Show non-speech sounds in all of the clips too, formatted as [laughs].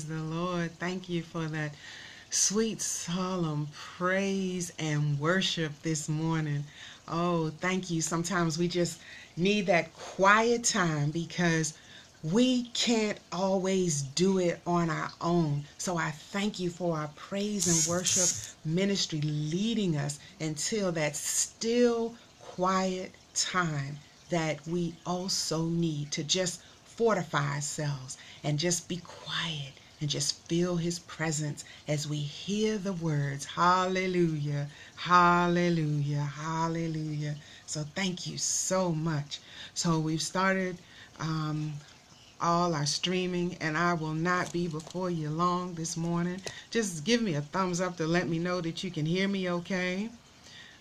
Praise the Lord. Thank you for that sweet, solemn praise and worship this morning. Oh, thank you. Sometimes we just need that quiet time because we can't always do it on our own. So I thank you for our praise and worship ministry leading us until that still, quiet time that we also need to just fortify ourselves and just be quiet and just feel his presence as we hear the words hallelujah hallelujah hallelujah. So thank you so much. So we've started um, all our streaming and i will not be before you long this morning. Just give me a thumbs up to let me know that you can hear me okay.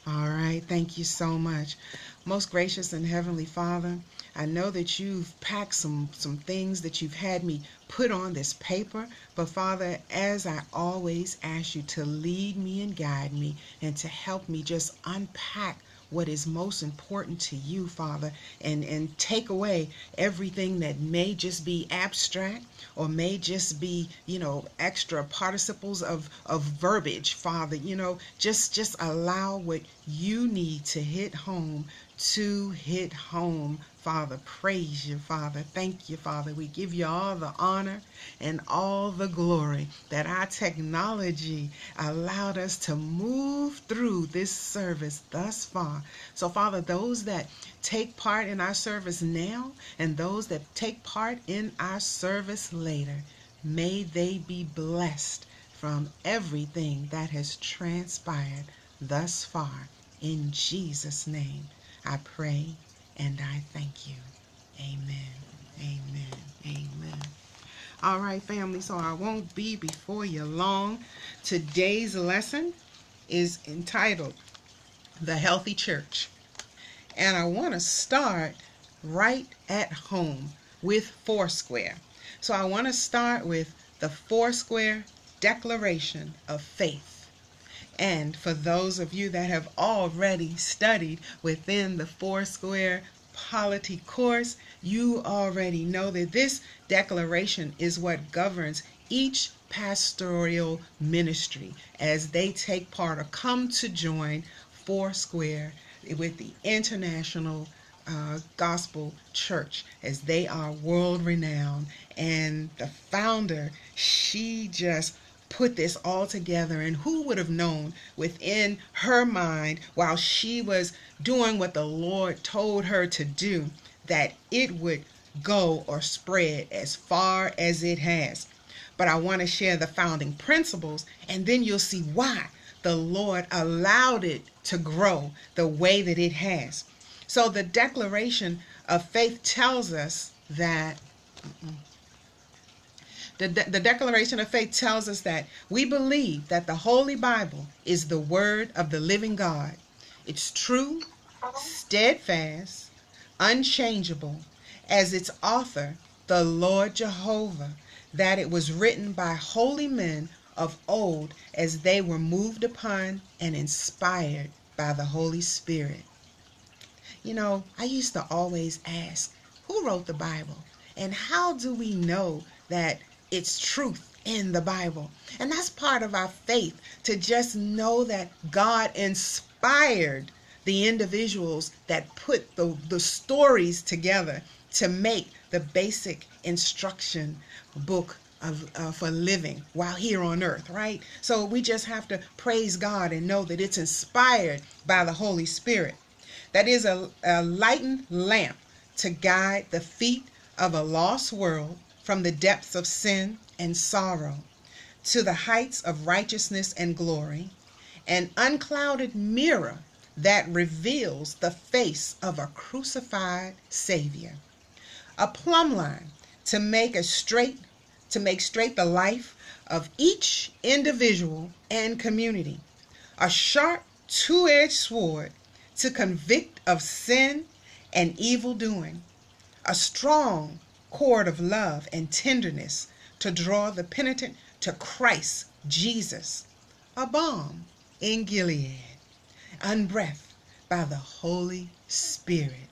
All right thank you so much. Most gracious and heavenly father I know that you've packed some some things that you've had me put on this paper, but Father, as I always ask you to lead me and guide me and to help me just unpack what is most important to you, Father, and, and take away everything that may just be abstract or may just be, you know, extra participles of, of verbiage, Father. You know, just just allow what you need to hit home to hit home Father. Praise you, Father. Thank you, Father. We give you all the honor and all the glory that our technology allowed us to move through this service thus far. So, Father, those that take part in our service now and those that take part in our service later, may they be blessed from everything that has transpired thus far. In Jesus' name, I pray and I thank you. Amen. Amen. Amen. All right, family, so I won't be before you long. Today's lesson is entitled The Healthy Church. And I want to start right at home with Foursquare. So I want to start with the Foursquare Declaration of Faith. And for those of you that have already studied within the Foursquare polity course, you already know that this declaration is what governs each pastoral ministry as they take part or come to join Foursquare with the International uh, Gospel Church as they are world renowned. And the founder, she just put this all together and who would have known within her mind while she was doing what the Lord told her to do that it would go or spread as far as it has. But I want to share the founding principles and then you'll see why the Lord allowed it to grow the way that it has. So the declaration of faith tells us that the, de- the Declaration of Faith tells us that we believe that the Holy Bible is the Word of the living God. It's true, steadfast, unchangeable, as its author, the Lord Jehovah, that it was written by holy men of old as they were moved upon and inspired by the Holy Spirit. You know, I used to always ask, who wrote the Bible? And how do we know that its truth in the Bible. And that's part of our faith to just know that God inspired the individuals that put the, the stories together to make the basic instruction book of, uh, for living while here on earth, right? So we just have to praise God and know that it's inspired by the Holy Spirit. That is a, a lightened lamp to guide the feet of a lost world from the depths of sin and sorrow to the heights of righteousness and glory, an unclouded mirror that reveals the face of a crucified Savior, a plumb line to make a straight to make straight the life of each individual and community, a sharp two-edged sword to convict of sin and evil doing, a strong cord of love and tenderness to draw the penitent to Christ Jesus, a balm in Gilead, unbreathed by the Holy Spirit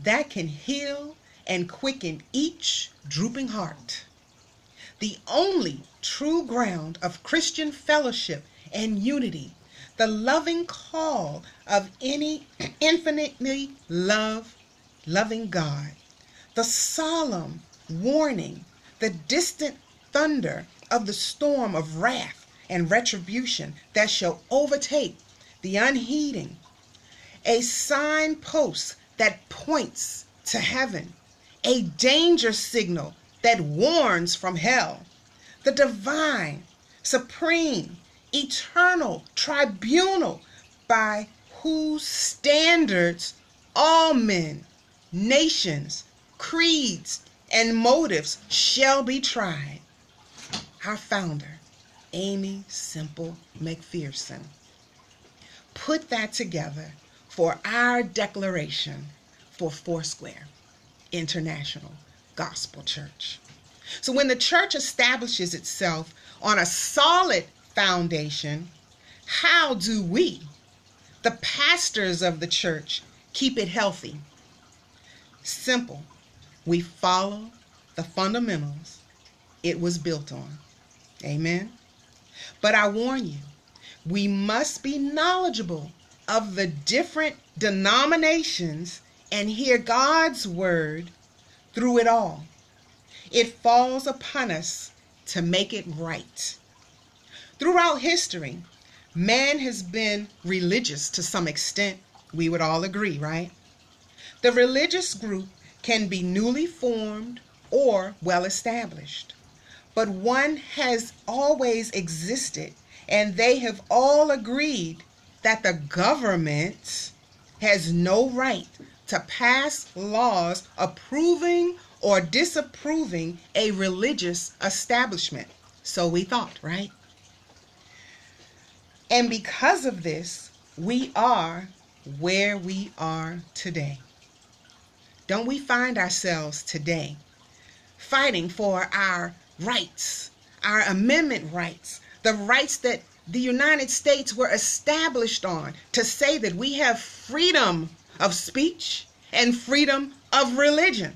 that can heal and quicken each drooping heart. The only true ground of Christian fellowship and unity, the loving call of any [clears throat] infinitely love, loving God, the solemn warning, the distant thunder of the storm of wrath and retribution that shall overtake the unheeding, a signpost that points to heaven, a danger signal that warns from hell, the divine, supreme, eternal tribunal by whose standards all men, nations, creeds, and motives shall be tried. Our founder, Aimee Semple McPherson, put that together for our declaration for Foursquare International Gospel Church. So when the church establishes itself on a solid foundation, how do we, the pastors of the church, keep it healthy? Simple. We follow the fundamentals it was built on. Amen. But I warn you, we must be knowledgeable of the different denominations and hear God's word through it all. It falls upon us to make it right. Throughout history, man has been religious to some extent. We would all agree, right? The religious group can be newly formed or well established, but one has always existed, and they have all agreed that the government has no right to pass laws approving or disapproving a religious establishment. So we thought, right? And because of this, we are where we are today. Don't we find ourselves today fighting for our rights, our amendment rights, the rights that the United States were established on to say that we have freedom of speech and freedom of religion.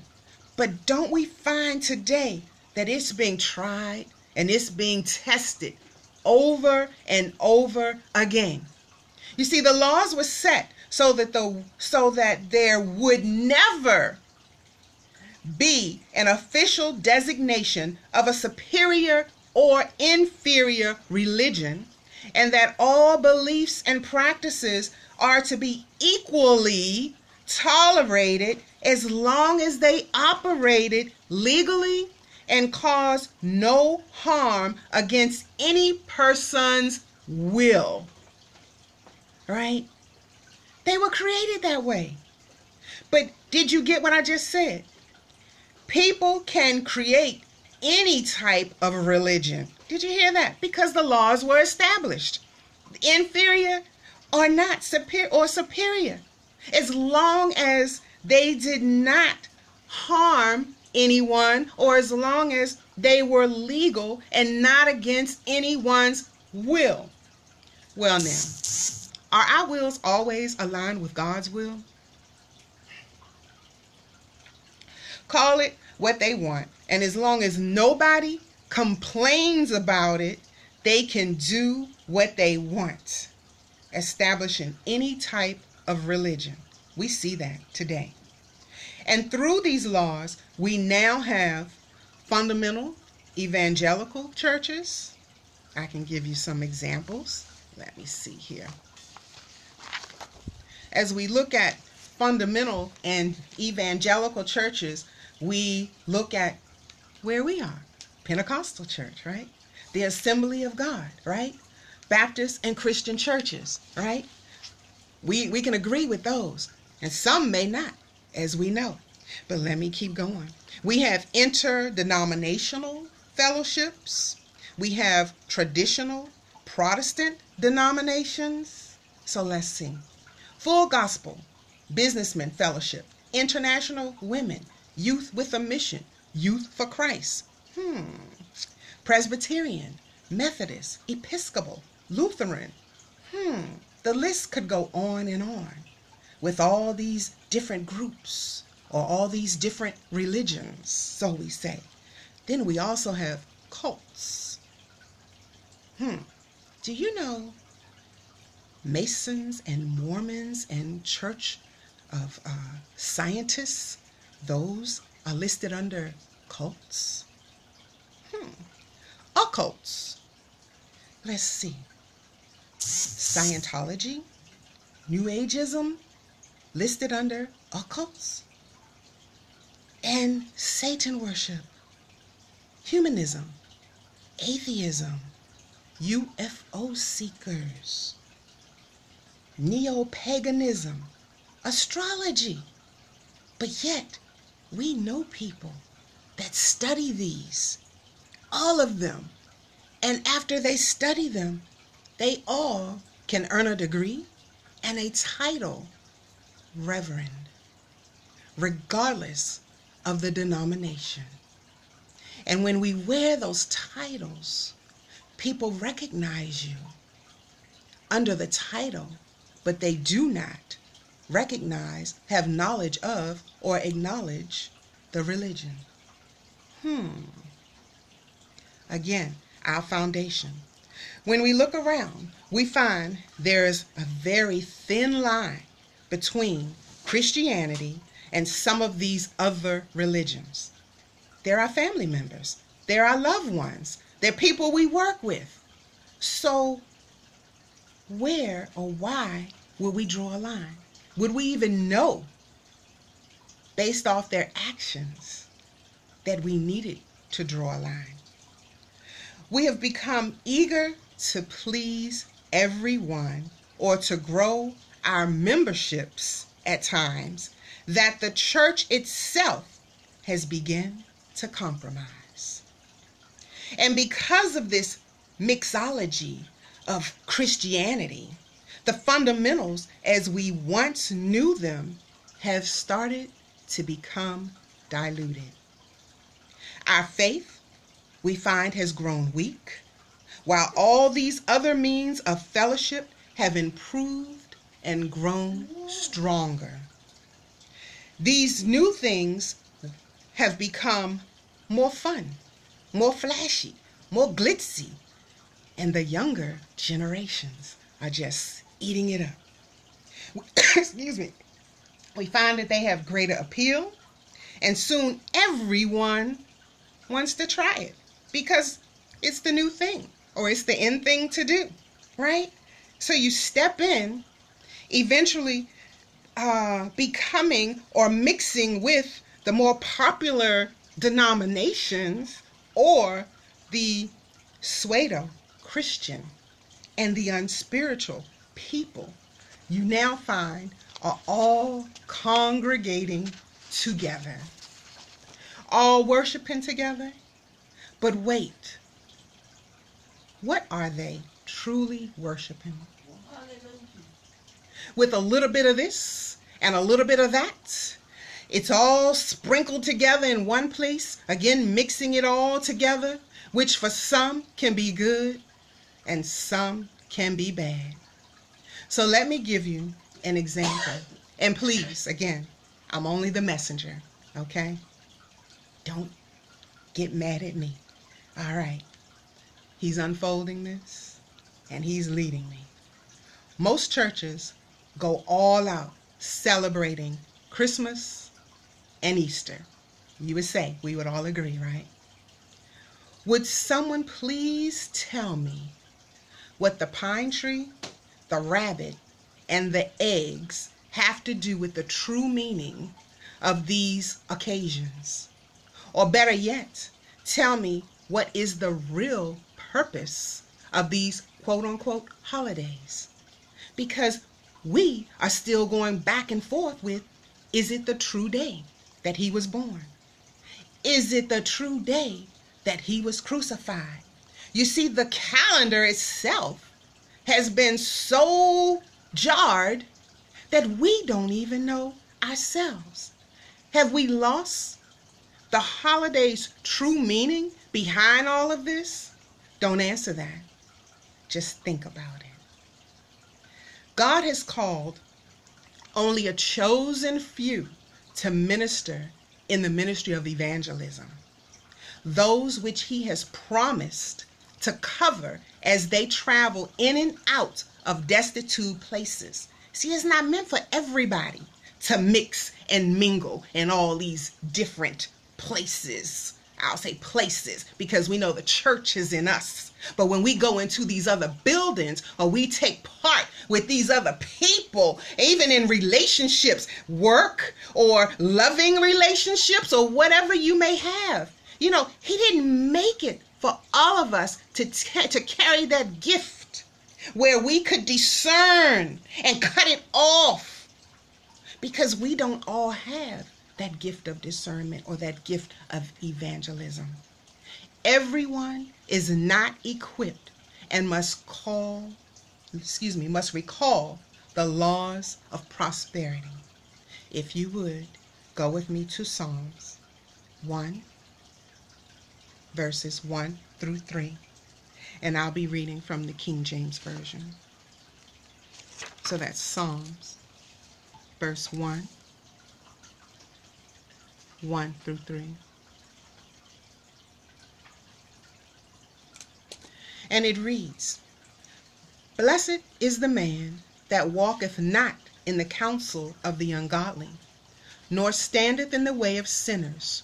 But don't we find today that it's being tried and it's being tested over and over again? You see, the laws were set so that the so that there would never be an official designation of a superior or inferior religion and that all beliefs and practices are to be equally tolerated as long as they operated legally and caused no harm against any person's will. Right? They were created that way. But did you get what I just said? People can create any type of religion. Did you hear that? Because the laws were established. Inferior or not, superior or superior. As long as they did not harm anyone or as long as they were legal and not against anyone's will. Well, now, are our wills always aligned with God's will? Call it what they want. And as long as nobody complains about it, they can do what they want, establishing any type of religion. We see that today. And through these laws, we now have fundamental evangelical churches. I can give you some examples. Let me see here. As we look at fundamental and evangelical churches, we look at where we are Pentecostal church, right? The Assembly of God, right? Baptist and Christian churches, right? We, we can agree with those, and some may not, as we know. But let me keep going. We have interdenominational fellowships, we have traditional Protestant denominations. So let's see. Full Gospel, Businessmen Fellowship, International Women, Youth with a Mission, Youth for Christ. Hmm. Presbyterian, Methodist, Episcopal, Lutheran. Hmm. The list could go on and on with all these different groups or all these different religions, so we say. Then we also have cults. Hmm. Do you know Masons and Mormons and Church of uh, Scientists? Those are listed under cults. Hmm. Occults. Let's see. Scientology, New Ageism, listed under occults. And Satan worship, humanism, atheism, UFO seekers, neo paganism, astrology. But yet, we know people that study these, all of them. And after they study them, they all can earn a degree and a title, Reverend, regardless of the denomination. And when we wear those titles, people recognize you under the title, but they do not recognize, have knowledge of, or acknowledge the religion. Hmm. Again, our foundation. When we look around, we find there is a very thin line between Christianity and some of these other religions. They're our family members, they're our loved ones, they're people we work with. So, where or why would we draw a line? Would we even know, based off their actions, that we needed to draw a line? We have become eager to please everyone or to grow our memberships at times that the church itself has begun to compromise. And because of this mixology of Christianity, the fundamentals as we once knew them have started to become diluted. Our faith, we find, has grown weak, while all these other means of fellowship have improved and grown stronger. These new things have become more fun, more flashy, more glitzy, and the younger generations are just eating it up. [coughs] Excuse me. We find that they have greater appeal, and soon everyone wants to try it because it's the new thing or it's the end thing to do, right? So you step in, eventually uh, becoming or mixing with the more popular denominations or the pseudo Christian and the unspiritual people you now find are all congregating together, all worshiping together. But wait, what are they truly worshiping? With a little bit of this and a little bit of that, it's all sprinkled together in one place, again, mixing it all together, which for some can be good and some can be bad. So let me give you an example. And please, again, I'm only the messenger, okay? Don't get mad at me. All right. He's unfolding this and he's leading me. Most churches go all out celebrating Christmas and Easter. You would say, we would all agree, right? Would someone please tell me what the pine tree, the rabbit, and the eggs have to do with the true meaning of these occasions? Or better yet, tell me what is the real purpose of these quote unquote holidays. Because we are still going back and forth with is it the true day that he was born? Is it the true day that he was crucified? You see, the calendar itself has been so jarred that we don't even know ourselves. Have we lost the holiday's true meaning behind all of this? Don't answer that. Just think about it. God has called only a chosen few to minister in the ministry of evangelism. Those which he has promised to cover as they travel in and out of destitute places. See, it's not meant for everybody to mix and mingle in all these different places. I'll say places because we know the church is in us. But when we go into these other buildings or we take part with these other people, even in relationships, work or loving relationships or whatever you may have, you know, He didn't make it for all of us to, t- to carry that gift where we could discern and cut it off because we don't all have that gift of discernment or that gift of evangelism. Everyone is not equipped and must call, excuse me, must recall the laws of prosperity. If you would, go with me to Psalms 1, verses 1 through 3. And I'll be reading from the King James Version. So that's Psalms, verse 1 1 through 3. And it reads Blessed is the man that walketh not in the counsel of the ungodly, nor standeth in the way of sinners,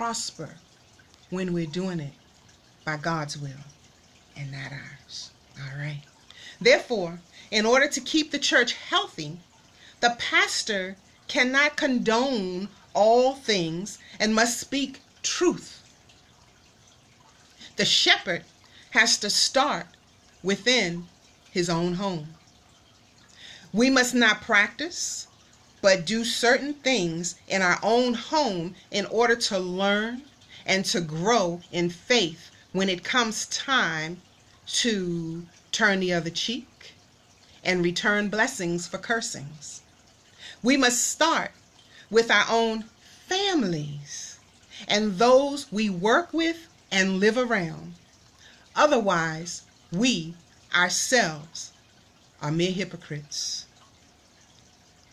prosper when we're doing it by God's will and not ours. All right. Therefore, in order to keep the church healthy, the pastor cannot condone all things and must speak truth. The shepherd has to start within his own home. We must not practice, but do certain things in our own home in order to learn and to grow in faith when it comes time to turn the other cheek and return blessings for cursings. We must start with our own families and those we work with and live around. Otherwise, we ourselves are mere hypocrites.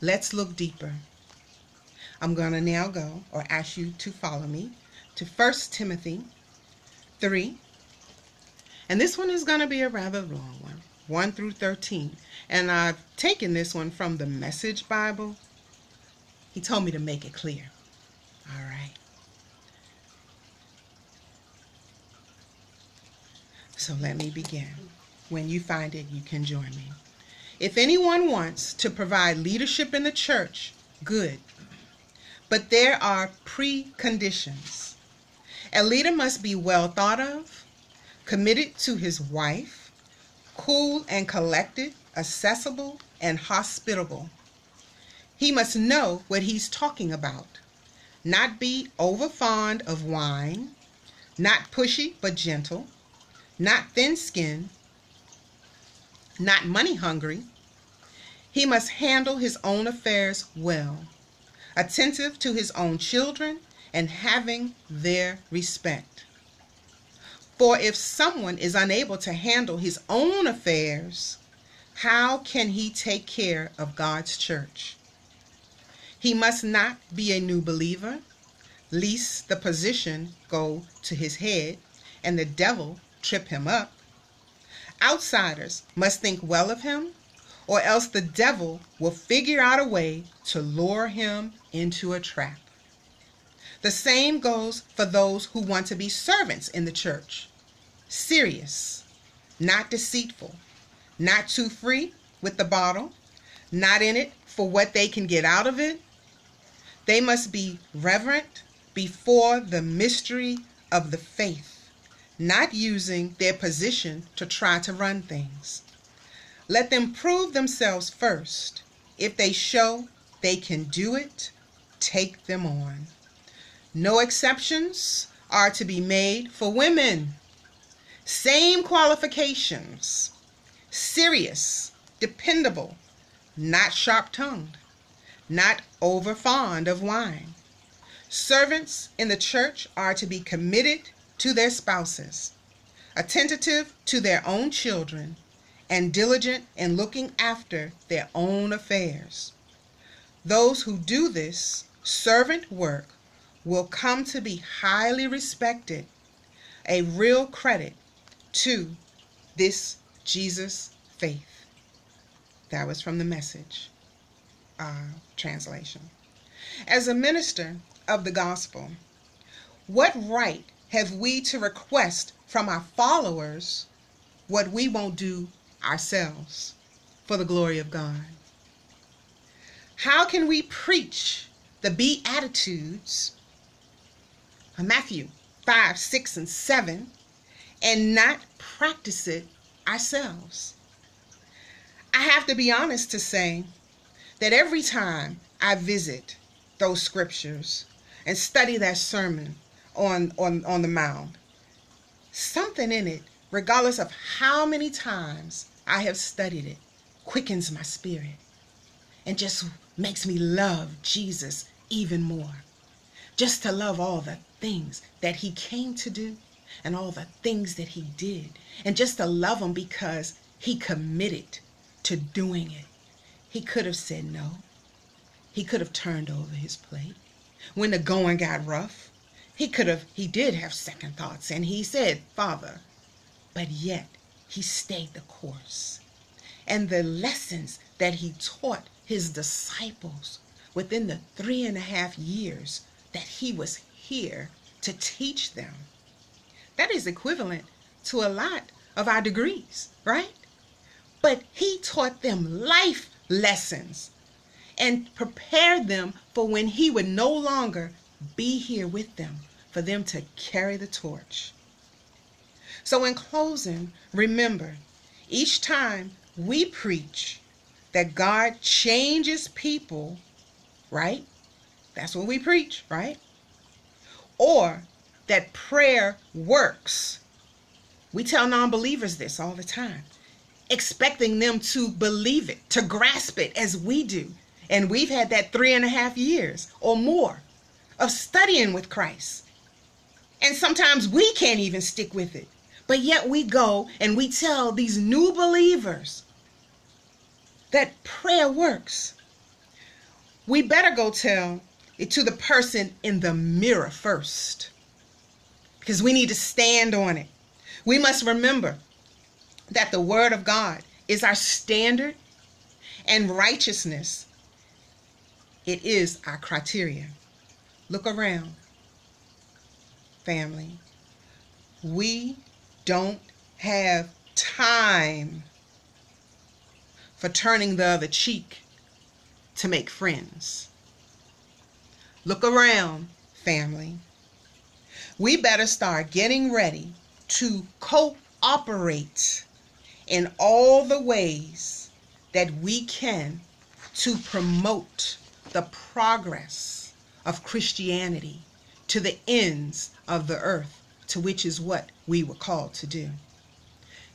Let's look deeper. I'm going to now go or ask you to follow me to 1 Timothy 3. And this one is going to be a rather long one 1 through 13. And I've taken this one from the Message Bible he told me to make it clear. All right. So let me begin. When you find it, you can join me. If anyone wants to provide leadership in the church, good. But there are preconditions. A leader must be well thought of, committed to his wife, cool and collected, accessible, and hospitable. He must know what he's talking about, not be over fond of wine, not pushy but gentle, not thin skinned, not money hungry. He must handle his own affairs well, attentive to his own children, and having their respect. For if someone is unable to handle his own affairs, how can he take care of God's church? He must not be a new believer, lest the position go to his head and the devil trip him up. Outsiders must think well of him, or else the devil will figure out a way to lure him into a trap. The same goes for those who want to be servants in the church. Serious, not deceitful, not too free with the bottle, not in it for what they can get out of it. They must be reverent before the mystery of the faith, not using their position to try to run things. Let them prove themselves first. If they show they can do it, take them on. No exceptions are to be made for women. Same qualifications. Serious, dependable, not sharp tongued, not over fond of wine. Servants in the church are to be committed to their spouses, attentive to their own children, and diligent in looking after their own affairs. Those who do this servant work will come to be highly respected, a real credit to this Jesus faith. That was from the message uh, translation. As a minister of the gospel, what right have we to request from our followers what we won't do ourselves for the glory of God? How can we preach the Beatitudes, Matthew 5, 6, and 7, and not practice it ourselves? I have to be honest to say that every time I visit those scriptures and study that sermon on, on, on the mound, something in it regardless of how many times I have studied it, quickens my spirit and just makes me love Jesus even more. Just to love all the things that he came to do and all the things that he did. And just to love him because he committed to doing it. He could have said no. He could have turned over his plate. When the going got rough, he could have, he did have second thoughts and he said, Father, but yet he stayed the course. And the lessons that he taught his disciples within the three and a half years that he was here to teach them, that is equivalent to a lot of our degrees, right? But he taught them life lessons and prepared them for when he would no longer be here with them for them to carry the torch. So, in closing, remember each time we preach that God changes people, right? That's what we preach, right? Or that prayer works. We tell non believers this all the time, expecting them to believe it, to grasp it as we do. And we've had that three and a half years or more of studying with Christ. And sometimes we can't even stick with it. But yet we go and we tell these new believers that prayer works. We better go tell it to the person in the mirror first because we need to stand on it. We must remember that the Word of God is our standard and righteousness. It is our criteria. Look around, family. We don't have time for turning the other cheek to make friends. Look around, family. We better start getting ready to cooperate in all the ways that we can to promote the progress of Christianity to the ends of the earth to which is what we were called to do.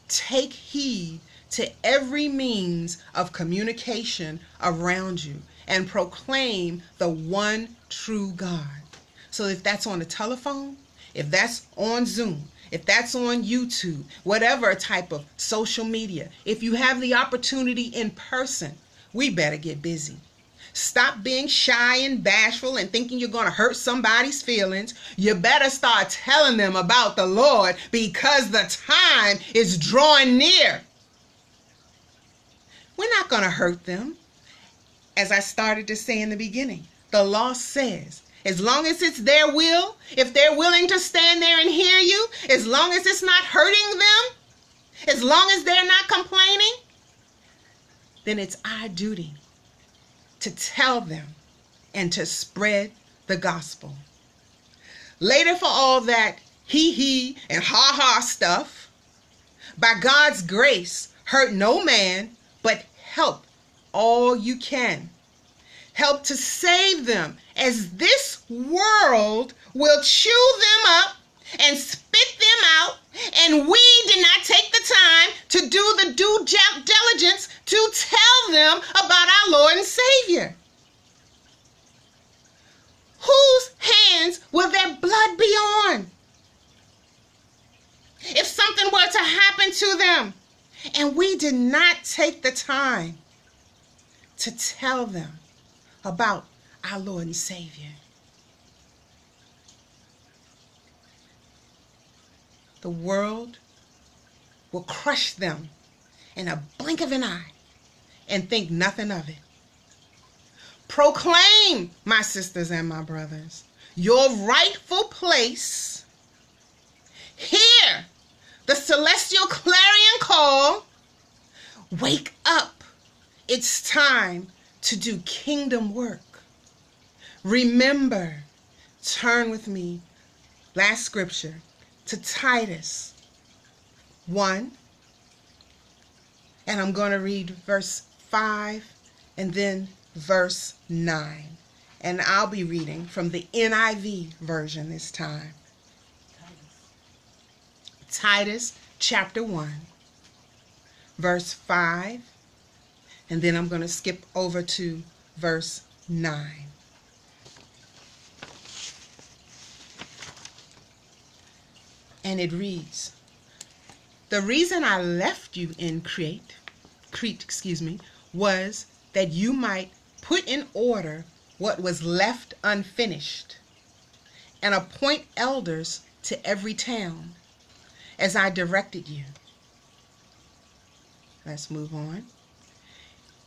Take heed to every means of communication around you and proclaim the one true God. So if that's on the telephone, if that's on Zoom, if that's on YouTube, whatever type of social media, if you have the opportunity in person, we better get busy. Stop being shy and bashful and thinking you're going to hurt somebody's feelings. You better start telling them about the Lord because the time is drawing near. We're not going to hurt them. As I started to say in the beginning, the law says, as long as it's their will, if they're willing to stand there and hear you, as long as it's not hurting them, as long as they're not complaining, then it's our duty to tell them and to spread the gospel. Later, for all that hee hee and ha ha stuff, by God's grace, hurt no man, but help all you can. Help to save them, as this world will chew them up and spit them out, and we did not take the time to do the due diligence to tell them about our Lord and Savior. Whose hands will their blood be on? If something were to happen to them and we did not take the time to tell them about our Lord and Savior. The world will crush them in a blink of an eye and think nothing of it. Proclaim, my sisters and my brothers, your rightful place. Hear the celestial clarion call. Wake up. It's time to do kingdom work. Remember, turn with me, last scripture, to Titus 1. And I'm going to read verse 5 and then verse 9. And I'll be reading from the NIV version this time. Titus chapter 1, verse 5. And then I'm going to skip over to verse 9. And it reads, The reason I left you in Crete, Crete, excuse me, was that you might put in order what was left unfinished and appoint elders to every town as I directed you. Let's move on.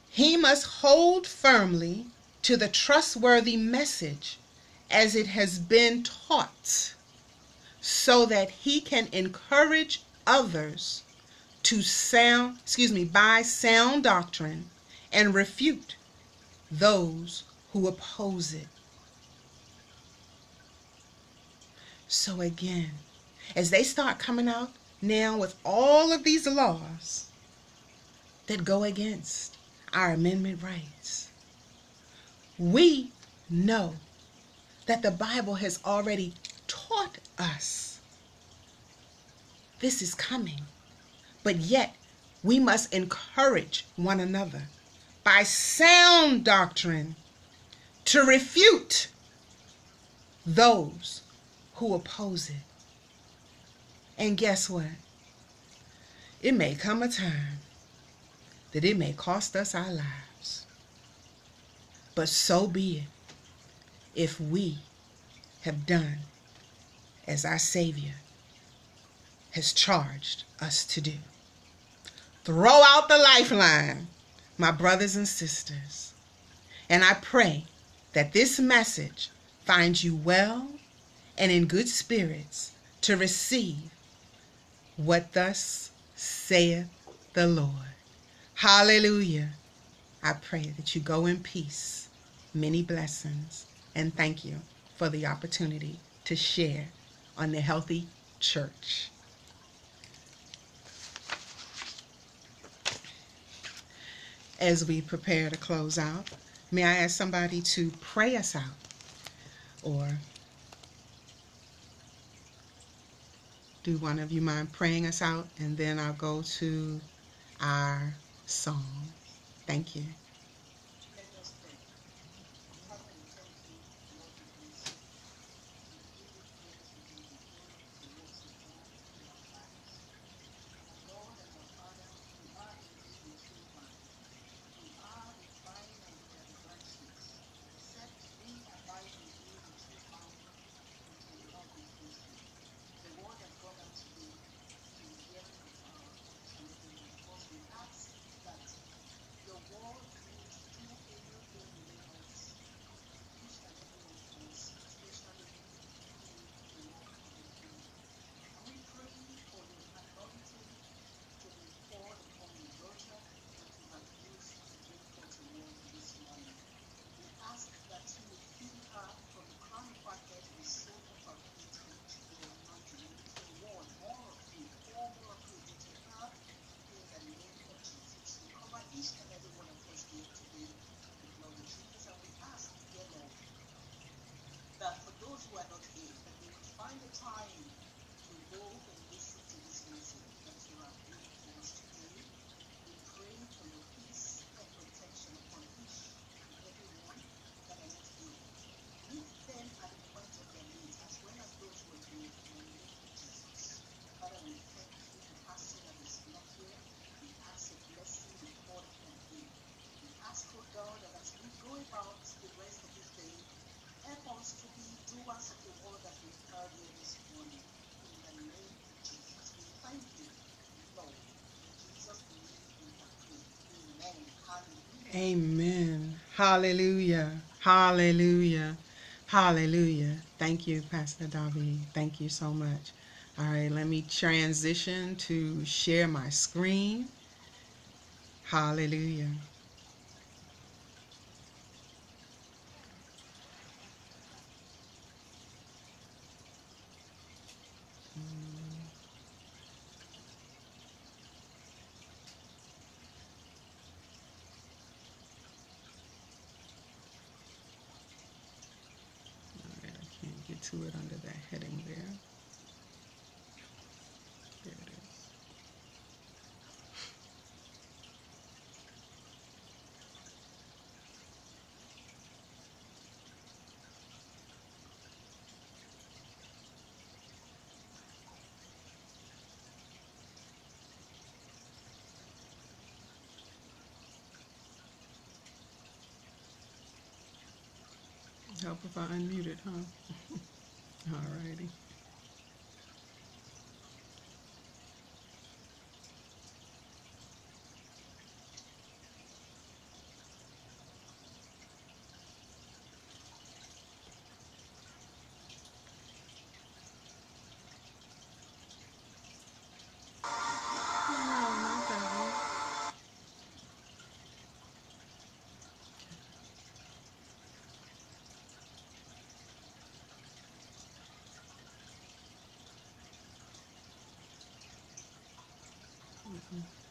He must hold firmly to the trustworthy message as it has been taught so that he can encourage others to sound excuse me by sound doctrine and refute those who oppose it. So again as they start coming out now with all of these laws that go against our amendment rights, we know that the Bible has already taught us this is coming. But yet, we must encourage one another by sound doctrine to refute those who oppose it. And guess what? It may come a time that it may cost us our lives. But so be it if we have done as our Savior has charged us to do. Throw out the lifeline, my brothers and sisters. And I pray that this message finds you well and in good spirits to receive what thus saith the Lord. Hallelujah. I pray that you go in peace. Many blessings. And thank you for the opportunity to share on the Healthy Church. As we prepare to close out, may I ask somebody to pray us out or do one of you mind praying us out? And then I'll go to our song. Thank you. Amen. Hallelujah. Hallelujah. Hallelujah. Thank you, Pastor Davi. Thank you so much. All right, let me transition to share my screen. Hallelujah. All right, I can't get to it under that heading there. There it is. Help if I unmute it, huh? [laughs] All Mm-hmm.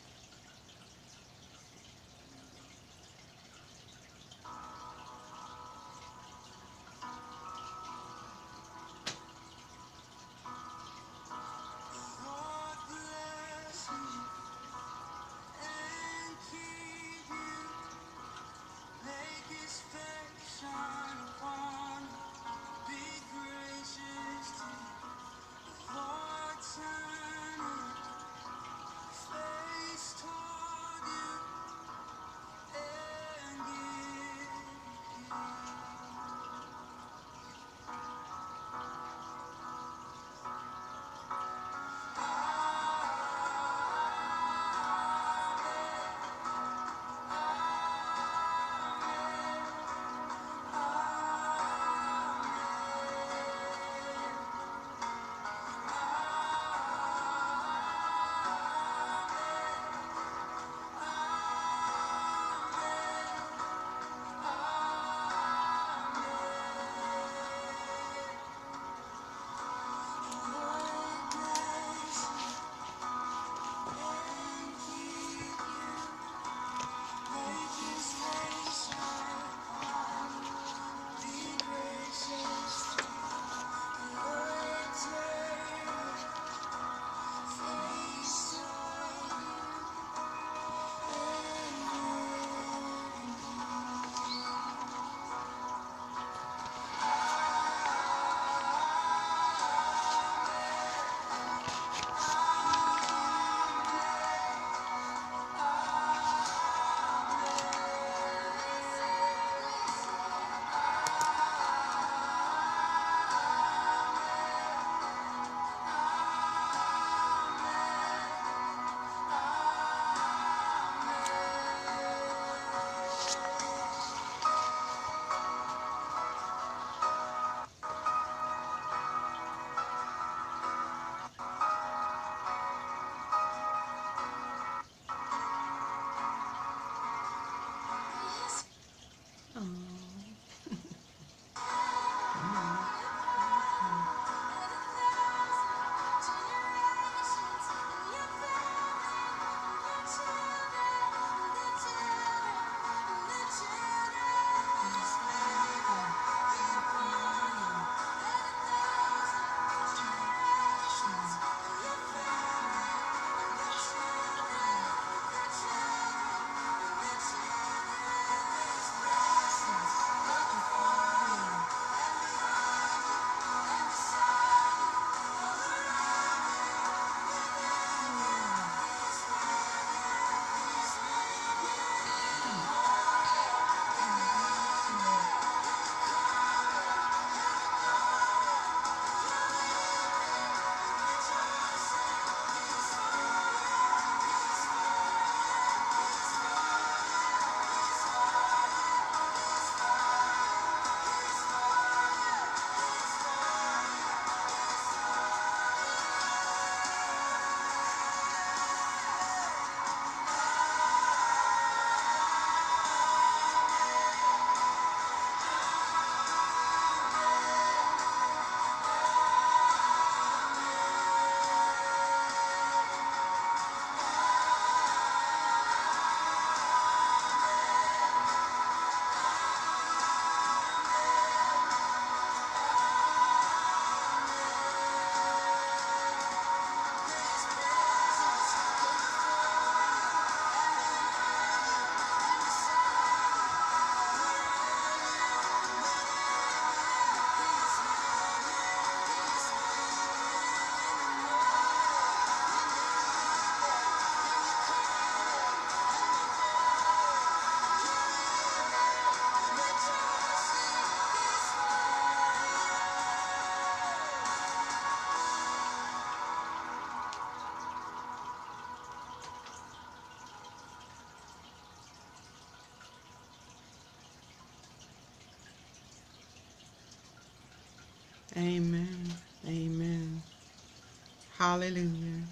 Hallelujah.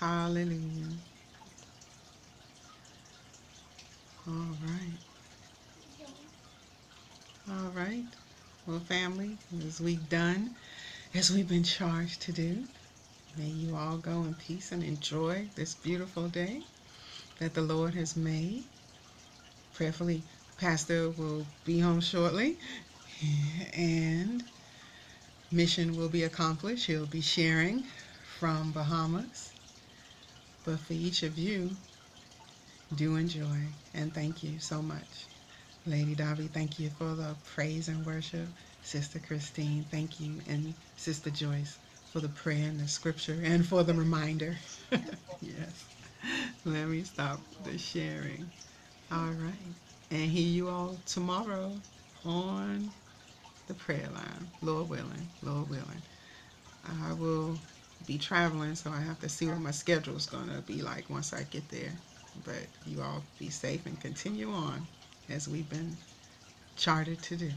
Hallelujah. All right. All right. Well, family, as we've done, as we've been charged to do, may you all go in peace and enjoy this beautiful day that the Lord has made. Prayerfully, Pastor will be home shortly [laughs] and mission will be accomplished. He'll be sharing from Bahamas. But for each of you, do enjoy and thank you so much. Lady Darby, thank you for the praise and worship. Sister Christine, thank you. And Sister Joyce for the prayer and the scripture and for the reminder. [laughs] yes. Let me stop the sharing. All right. And hear you all tomorrow on the prayer line. Lord willing. Lord willing. I will be traveling, so I have to see what my schedule is going to be like once I get there. But you all be safe and continue on as we've been chartered to do.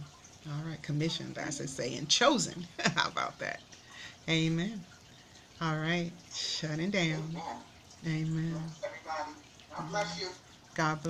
All right, commissioned, I should say, and chosen. [laughs] How about that? Amen. All right, shutting down. Amen. Everybody, God bless you. God bless.